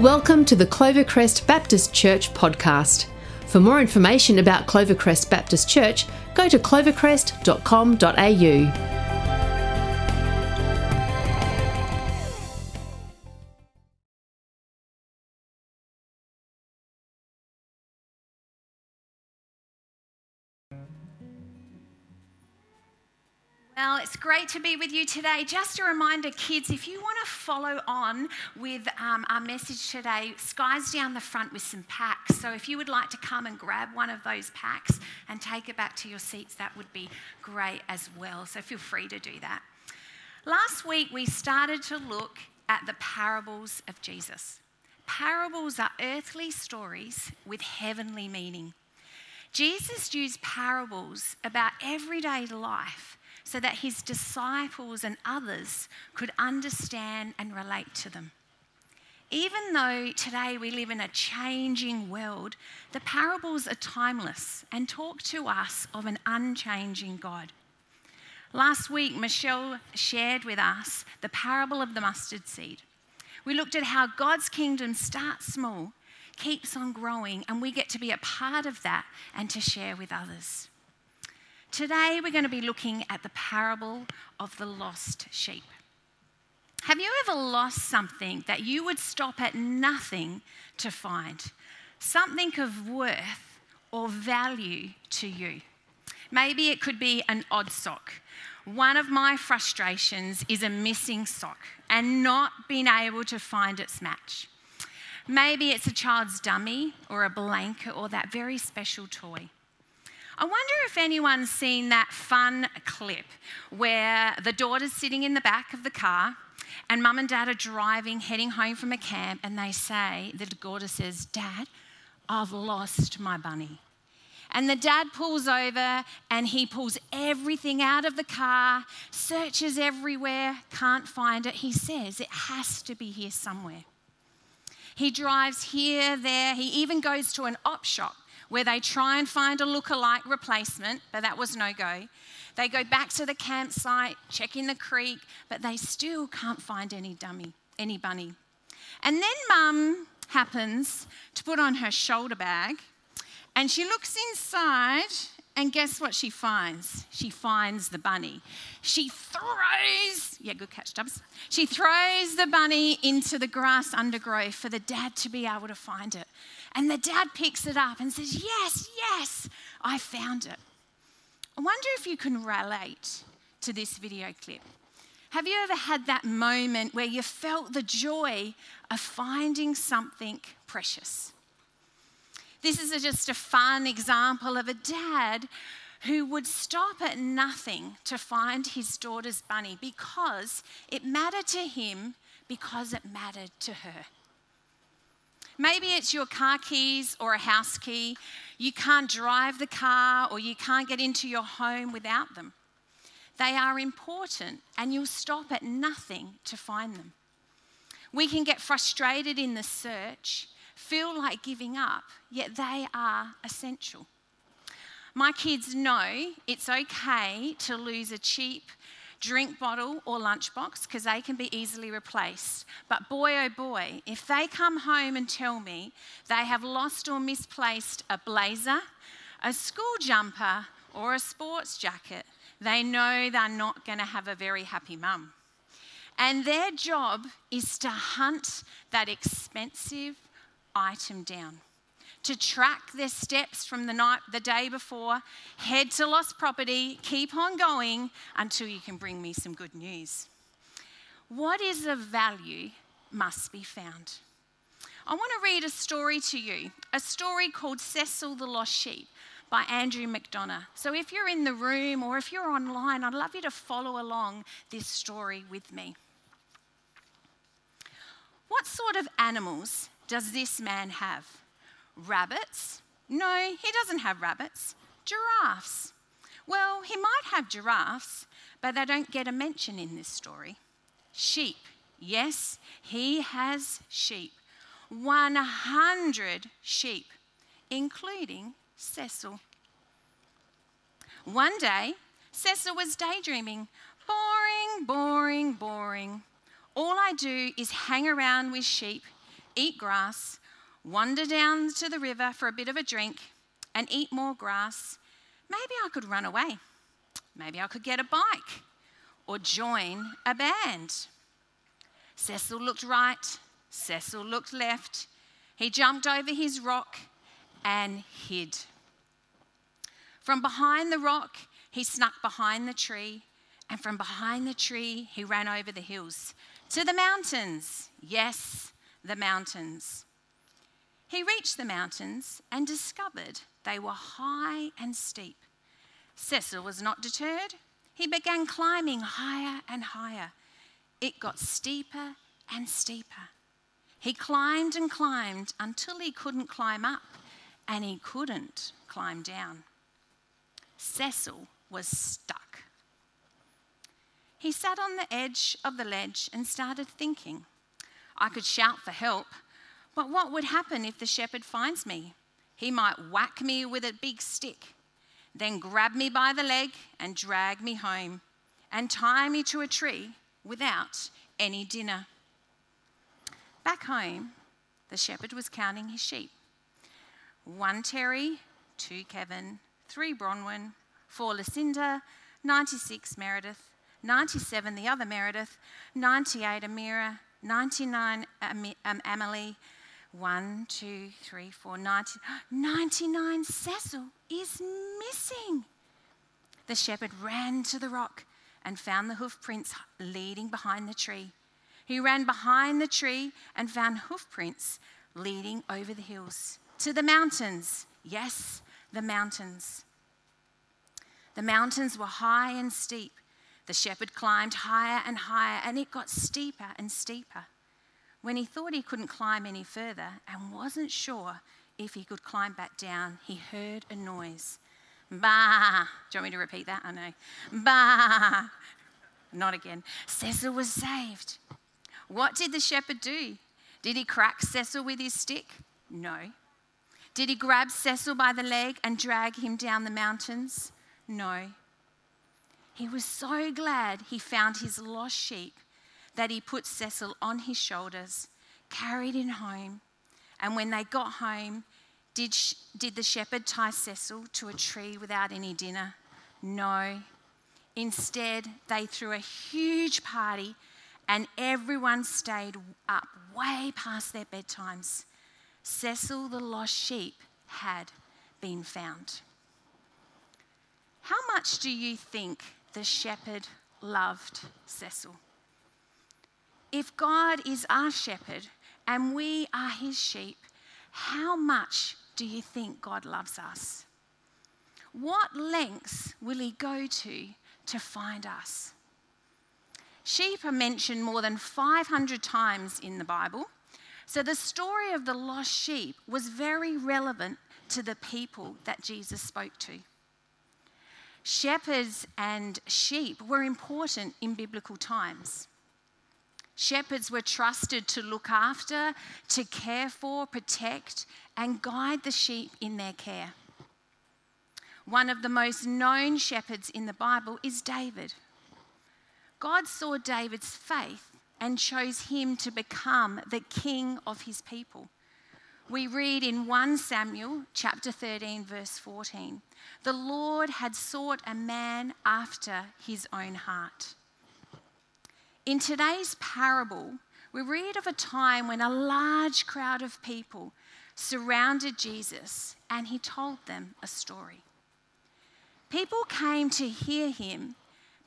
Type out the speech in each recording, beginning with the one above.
Welcome to the Clovercrest Baptist Church podcast. For more information about Clovercrest Baptist Church, go to clovercrest.com.au. Well, it's great to be with you today. Just a reminder, kids, if you want to follow on with um, our message today, Sky's down the front with some packs. So if you would like to come and grab one of those packs and take it back to your seats, that would be great as well. So feel free to do that. Last week, we started to look at the parables of Jesus. Parables are earthly stories with heavenly meaning. Jesus used parables about everyday life so that his disciples and others could understand and relate to them. Even though today we live in a changing world, the parables are timeless and talk to us of an unchanging God. Last week, Michelle shared with us the parable of the mustard seed. We looked at how God's kingdom starts small, keeps on growing, and we get to be a part of that and to share with others. Today, we're going to be looking at the parable of the lost sheep. Have you ever lost something that you would stop at nothing to find? Something of worth or value to you? Maybe it could be an odd sock. One of my frustrations is a missing sock and not being able to find its match. Maybe it's a child's dummy or a blanket or that very special toy. I wonder if anyone's seen that fun clip where the daughter's sitting in the back of the car and mum and dad are driving, heading home from a camp, and they say, the daughter says, Dad, I've lost my bunny. And the dad pulls over and he pulls everything out of the car, searches everywhere, can't find it. He says it has to be here somewhere. He drives here, there. He even goes to an op shop where they try and find a look-alike replacement, but that was no go. They go back to the campsite, check in the creek, but they still can't find any dummy, any bunny. And then mum happens to put on her shoulder bag and she looks inside and guess what she finds? She finds the bunny. She throws, yeah, good catch, Dubs. She throws the bunny into the grass undergrowth for the dad to be able to find it. And the dad picks it up and says, Yes, yes, I found it. I wonder if you can relate to this video clip. Have you ever had that moment where you felt the joy of finding something precious? This is just a fun example of a dad who would stop at nothing to find his daughter's bunny because it mattered to him because it mattered to her. Maybe it's your car keys or a house key. You can't drive the car or you can't get into your home without them. They are important and you'll stop at nothing to find them. We can get frustrated in the search, feel like giving up, yet they are essential. My kids know it's okay to lose a cheap drink bottle or lunchbox because they can be easily replaced. But boy, oh boy, if they come home and tell me they have lost or misplaced a blazer, a school jumper, or a sports jacket, they know they're not going to have a very happy mum. And their job is to hunt that expensive item down to track their steps from the night the day before, head to lost property, keep on going until you can bring me some good news. What is of value must be found. I want to read a story to you, a story called Cecil the Lost Sheep by Andrew McDonough. So if you're in the room or if you're online, I'd love you to follow along this story with me. What sort of animals does this man have? Rabbits? No, he doesn't have rabbits. Giraffes. Well, he might have giraffes, but they don't get a mention in this story. Sheep. Yes, he has sheep. 100 sheep, including Cecil. One day, Cecil was daydreaming. Boring, boring, boring. All I do is hang around with sheep eat grass, wander down to the river for a bit of a drink, and eat more grass, maybe I could run away. Maybe I could get a bike or join a band. Cecil looked right, Cecil looked left. He jumped over his rock and hid. From behind the rock, he snuck behind the tree, and from behind the tree, he ran over the hills to the mountains. Yes, the mountains. He reached the mountains and discovered they were high and steep. Cecil was not deterred. He began climbing higher and higher. It got steeper and steeper. He climbed and climbed until he couldn't climb up and he couldn't climb down. Cecil was stuck. He sat on the edge of the ledge and started thinking. I could shout for help, but what would happen if the shepherd finds me? He might whack me with a big stick, then grab me by the leg and drag me home and tie me to a tree without any dinner. Back home, the shepherd was counting his sheep. One Terry, two Kevin, three Bronwyn, four Lucinda, 96 Meredith, 97 the other Meredith, 98 Amira, 99 Am- um, Emily, 1, 2, 3, 4, 90, 99 Cecil is missing. The shepherd ran to the rock and found the hoof prints leading behind the tree. He ran behind the tree and found hoof prints leading over the hills to the mountains. Yes, the mountains. The mountains were high and steep. The shepherd climbed higher and higher, and it got steeper and steeper. When he thought he couldn't climb any further and wasn't sure if he could climb back down, he heard a noise. Bah! Do you want me to repeat that? I know. Bah! Not again. Cecil was saved. What did the shepherd do? Did he crack Cecil with his stick? No. Did he grab Cecil by the leg and drag him down the mountains? No. He was so glad he found his lost sheep that he put Cecil on his shoulders, carried him home, and when they got home, did, sh- did the shepherd tie Cecil to a tree without any dinner? No. Instead, they threw a huge party and everyone stayed up way past their bedtimes. Cecil, the lost sheep, had been found. How much do you think the shepherd loved Cecil? If God is our shepherd and we are his sheep, how much do you think God loves us? What lengths will he go to to find us? Sheep are mentioned more than 500 times in the Bible. So the story of the lost sheep was very relevant to the people that Jesus spoke to. Shepherds and sheep were important in biblical times. Shepherds were trusted to look after, to care for, protect, and guide the sheep in their care. One of the most known shepherds in the Bible is David. God saw David's faith and chose him to become the king of his people. We read in 1 Samuel chapter 13 verse 14. The Lord had sought a man after his own heart. In today's parable, we read of a time when a large crowd of people surrounded Jesus and he told them a story. People came to hear him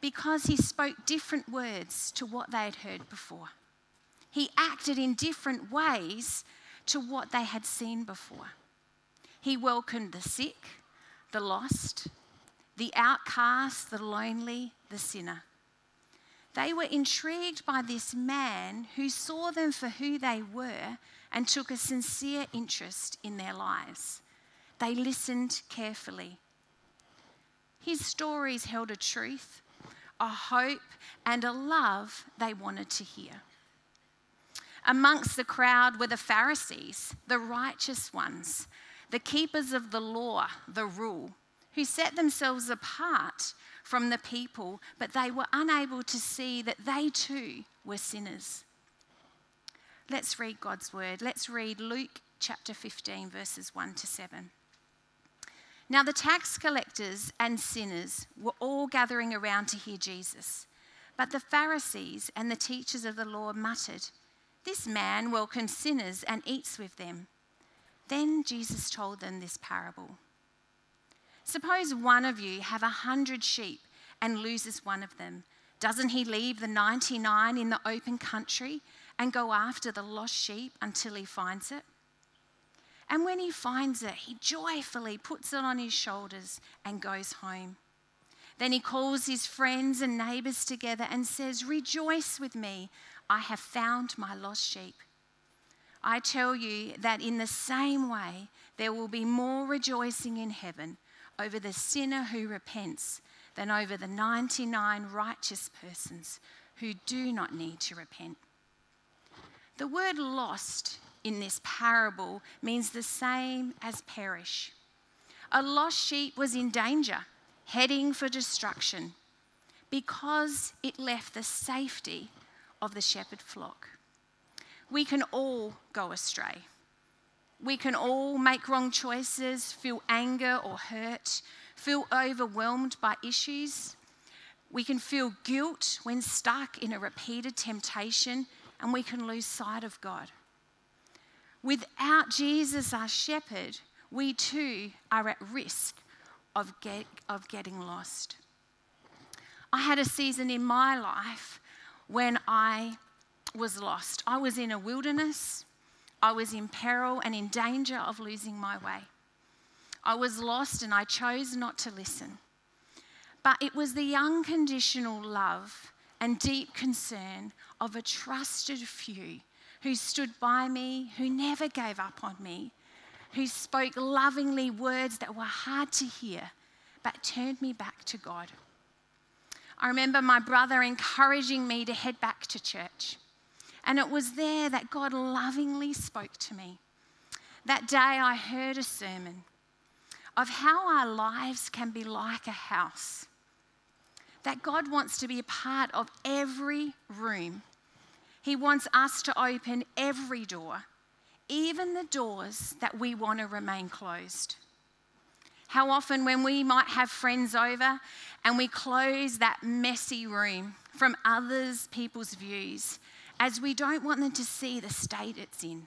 because he spoke different words to what they had heard before. He acted in different ways to what they had seen before. He welcomed the sick, the lost, the outcast, the lonely, the sinner. They were intrigued by this man who saw them for who they were and took a sincere interest in their lives. They listened carefully. His stories held a truth a hope, and a love they wanted to hear. Amongst the crowd were the Pharisees, the righteous ones, the keepers of the law, the rule, who set themselves apart from the people, but they were unable to see that they too were sinners. Let's read God's word. Let's read Luke chapter 15, verses 1 to 7. Now, the tax collectors and sinners were all gathering around to hear Jesus. But the Pharisees and the teachers of the law muttered, This man welcomes sinners and eats with them. Then Jesus told them this parable Suppose one of you have a hundred sheep and loses one of them. Doesn't he leave the 99 in the open country and go after the lost sheep until he finds it? And when he finds it, he joyfully puts it on his shoulders and goes home. Then he calls his friends and neighbors together and says, Rejoice with me, I have found my lost sheep. I tell you that in the same way, there will be more rejoicing in heaven over the sinner who repents than over the 99 righteous persons who do not need to repent. The word lost in this parable means the same as perish. A lost sheep was in danger, heading for destruction, because it left the safety of the shepherd flock. We can all go astray. We can all make wrong choices, feel anger or hurt, feel overwhelmed by issues. We can feel guilt when stuck in a repeated temptation, and we can lose sight of God. Without Jesus, our shepherd, we too are at risk of, get, of getting lost. I had a season in my life when I was lost. I was in a wilderness, I was in peril and in danger of losing my way. I was lost and I chose not to listen. But it was the unconditional love and deep concern of a trusted few who stood by me, who never gave up on me, who spoke lovingly words that were hard to hear, but turned me back to God. I remember my brother encouraging me to head back to church. And it was there that God lovingly spoke to me. That day, I heard a sermon of how our lives can be like a house. That God wants to be a part of every room. He wants us to open every door, even the doors that we want to remain closed. How often, when we might have friends over and we close that messy room from others' people's views, as we don't want them to see the state it's in,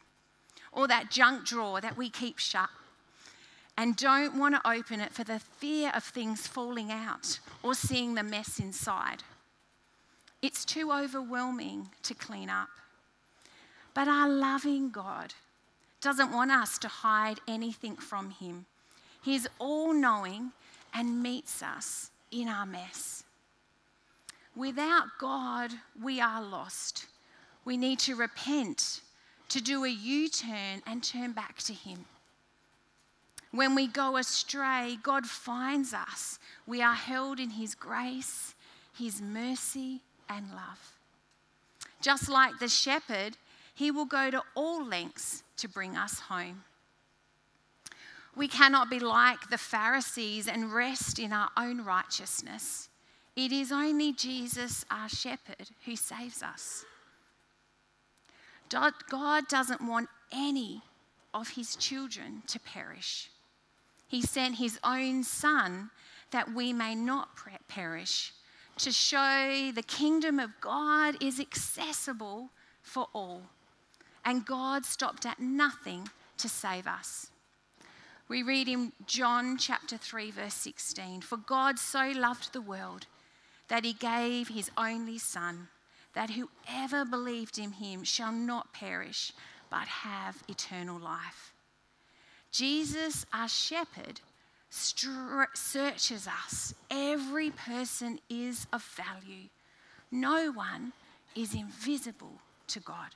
or that junk drawer that we keep shut and don't want to open it for the fear of things falling out or seeing the mess inside. It's too overwhelming to clean up. But our loving God doesn't want us to hide anything from Him. He is all knowing and meets us in our mess. Without God, we are lost. We need to repent, to do a U turn and turn back to Him. When we go astray, God finds us. We are held in His grace, His mercy, and love. Just like the shepherd, He will go to all lengths to bring us home. We cannot be like the Pharisees and rest in our own righteousness. It is only Jesus, our shepherd, who saves us. God doesn't want any of his children to perish. He sent his own son that we may not perish, to show the kingdom of God is accessible for all. And God stopped at nothing to save us. We read in John chapter 3, verse 16 For God so loved the world that he gave his only Son, that whoever believed in him shall not perish, but have eternal life. Jesus, our shepherd, searches us. Every person is of value. No one is invisible to God.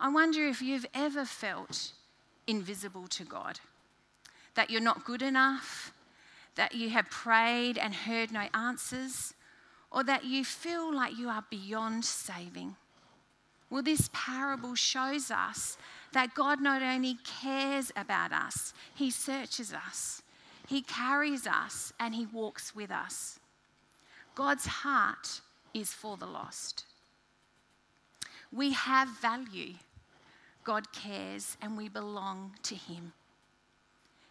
I wonder if you've ever felt invisible to God, that you're not good enough, that you have prayed and heard no answers, or that you feel like you are beyond saving. Well, this parable shows us that God not only cares about us, He searches us, He carries us, and He walks with us. God's heart is for the lost. We have value. God cares and we belong to Him.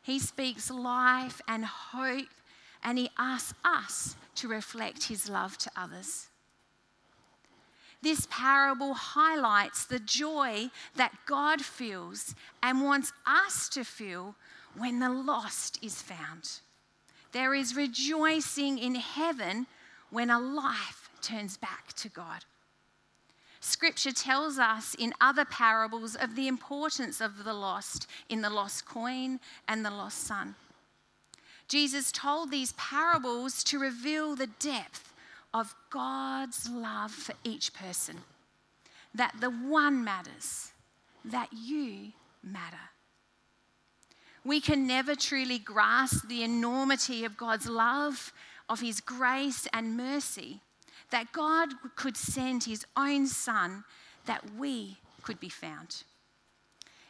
He speaks life and hope, and He asks us to reflect His love to others. This parable highlights the joy that God feels and wants us to feel when the lost is found. There is rejoicing in heaven when a life turns back to God. Scripture tells us in other parables of the importance of the lost in the lost coin and the lost son. Jesus told these parables to reveal the depth of God's love for each person, that the one matters, that you matter. We can never truly grasp the enormity of God's love, of His grace and mercy that God could send his own son that we could be found.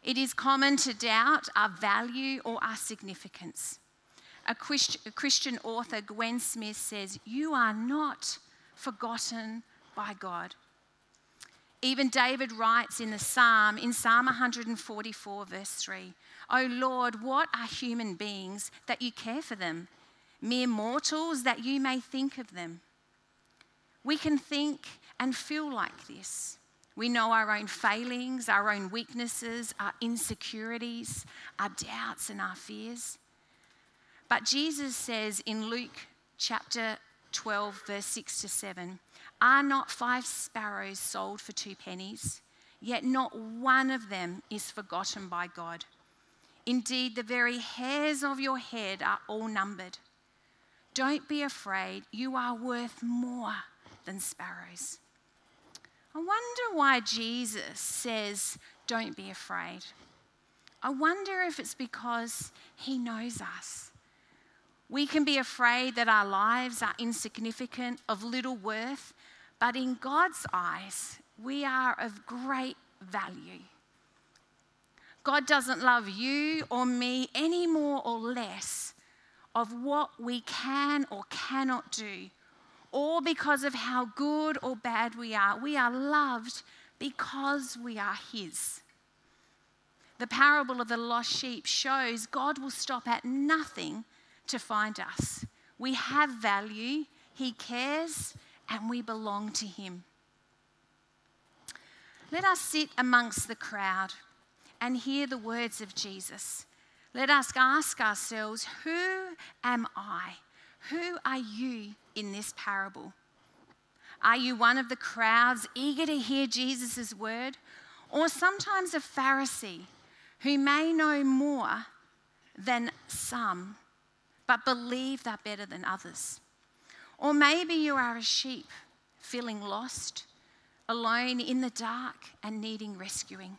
It is common to doubt our value or our significance. A, Christian author, Gwen Smith, says, You are not forgotten by God. Even David writes in the Psalm, in Psalm 144, verse 3, O Lord, what are human beings that you care for them? Mere mortals that you may think of them. We can think and feel like this. We know our own failings, our own weaknesses, our insecurities, our doubts, and our fears. But Jesus says in Luke chapter 12, verse 6 to 7 Are not five sparrows sold for two pennies? Yet not one of them is forgotten by God. Indeed, the very hairs of your head are all numbered. Don't be afraid, you are worth more than sparrows. I wonder why Jesus says, Don't be afraid. I wonder if it's because he knows us. We can be afraid that our lives are insignificant, of little worth, but in God's eyes, we are of great value. God doesn't love you or me any more or less of what we can or cannot do or because of how good or bad we are. We are loved because we are His. The parable of the lost sheep shows God will stop at nothing to find us. We have value, He cares, and we belong to Him. Let us sit amongst the crowd and hear the words of Jesus. Let us ask ourselves, Who am I? Who are you in this parable? Are you one of the crowds eager to hear Jesus' word? Or sometimes a Pharisee who may know more than some, but believe they're better than others? Or maybe you are a sheep feeling lost, alone in the dark, and needing rescuing.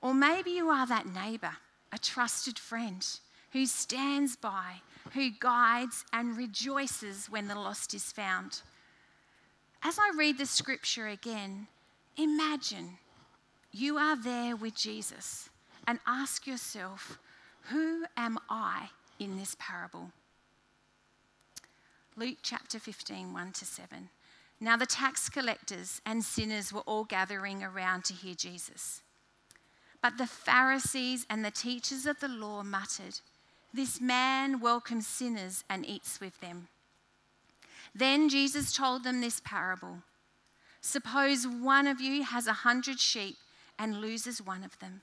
Or maybe you are that neighbour, a trusted friend who stands by who guides and rejoices when the lost is found. As I read the scripture again, imagine you are there with Jesus and ask yourself, Who am I in this parable? Luke chapter 15, 1 to 7. Now the tax collectors and sinners were all gathering around to hear Jesus. But the Pharisees and the teachers of the law muttered, this man welcomes sinners and eats with them. Then Jesus told them this parable Suppose one of you has a hundred sheep and loses one of them.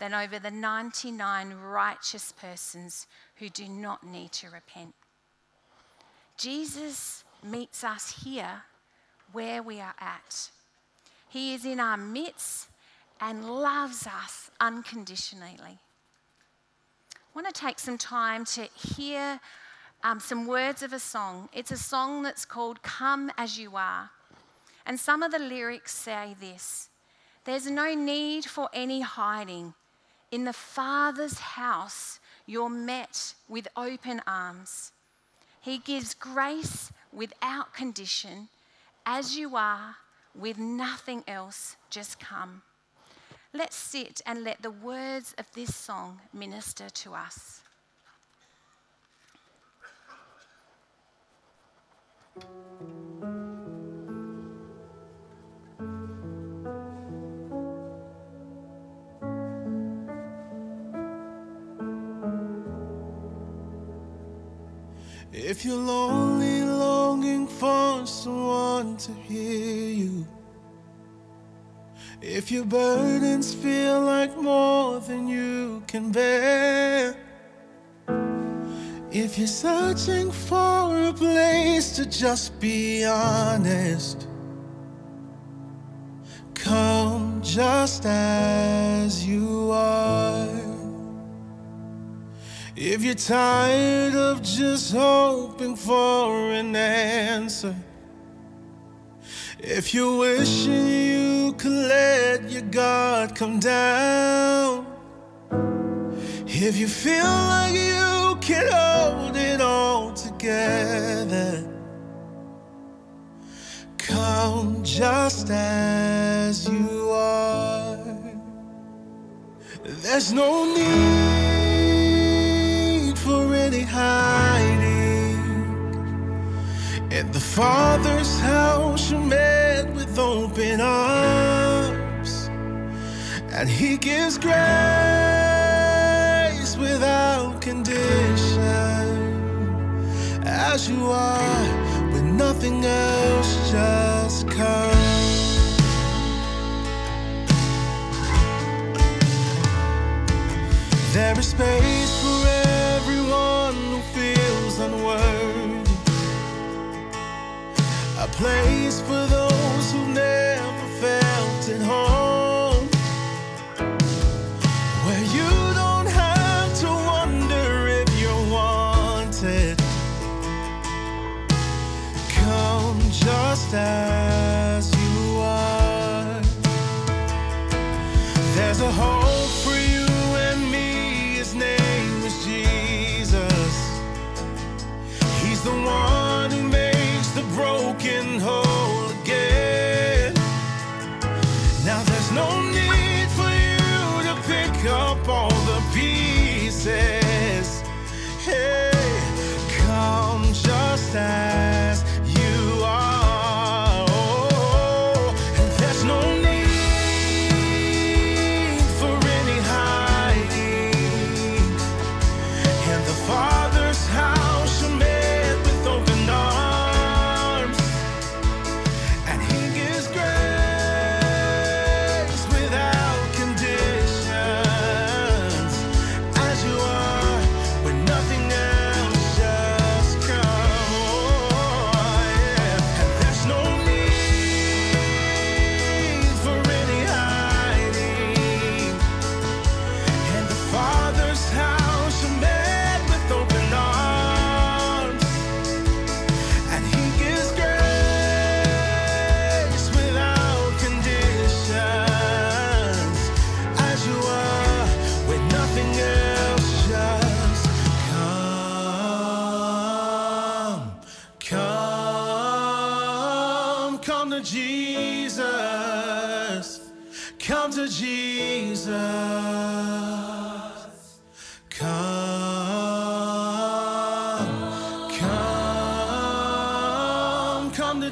than over the 99 righteous persons who do not need to repent. Jesus meets us here where we are at. He is in our midst and loves us unconditionally. I want to take some time to hear um, some words of a song. It's a song that's called Come As You Are. And some of the lyrics say this There's no need for any hiding. In the Father's house, you're met with open arms. He gives grace without condition, as you are, with nothing else, just come. Let's sit and let the words of this song minister to us. If you're lonely, longing for someone to hear you. If your burdens feel like more than you can bear. If you're searching for a place to just be honest, come just as you are. If you're tired of just hoping for an answer, if you're wishing you could let your God come down, if you feel like you can hold it all together, come just as you are. There's no need hiding. At the Father's house, you're met with open arms, and He gives grace without condition, as you are, with nothing else, just come. There is space place for those who never felt at home. Where you don't have to wonder if you're wanted. Come just as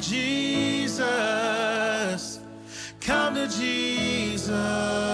Jesus. Come to Jesus.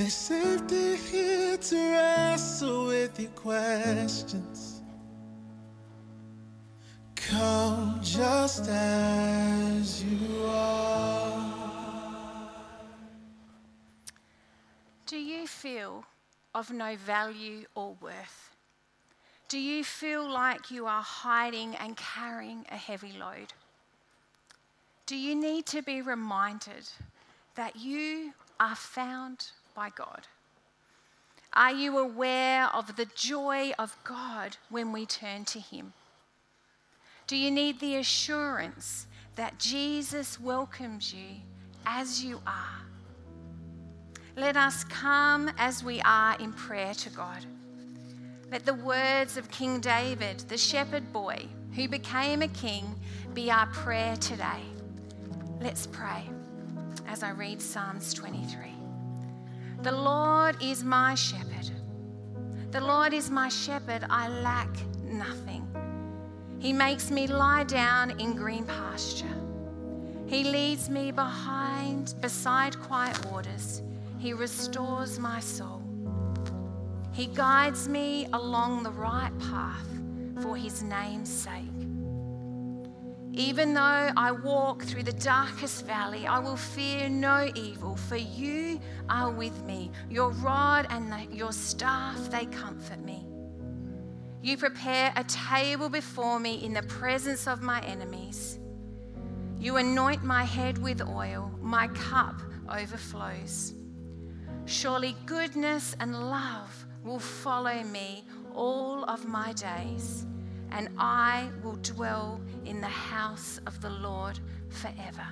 There's safety here to wrestle with your questions. Come just as you are. Do you feel of no value or worth? Do you feel like you are hiding and carrying a heavy load? Do you need to be reminded that you are found by God? Are you aware of the joy of God when we turn to Him? Do you need the assurance that Jesus welcomes you as you are? Let us come as we are in prayer to God. Let the words of King David, the shepherd boy who became a king, be our prayer today. Let's pray as I read Psalms 23. The Lord is my shepherd. The Lord is my shepherd. I lack nothing. He makes me lie down in green pasture. He leads me behind beside quiet waters. He restores my soul. He guides me along the right path for his name's sake. Even though I walk through the darkest valley, I will fear no evil, for you are with me. Your rod and the, your staff, they comfort me. You prepare a table before me in the presence of my enemies. You anoint my head with oil, my cup overflows. Surely goodness and love will follow me all of my days, and I will dwell in the house of the Lord forever.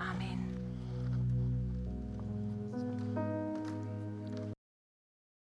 Amen.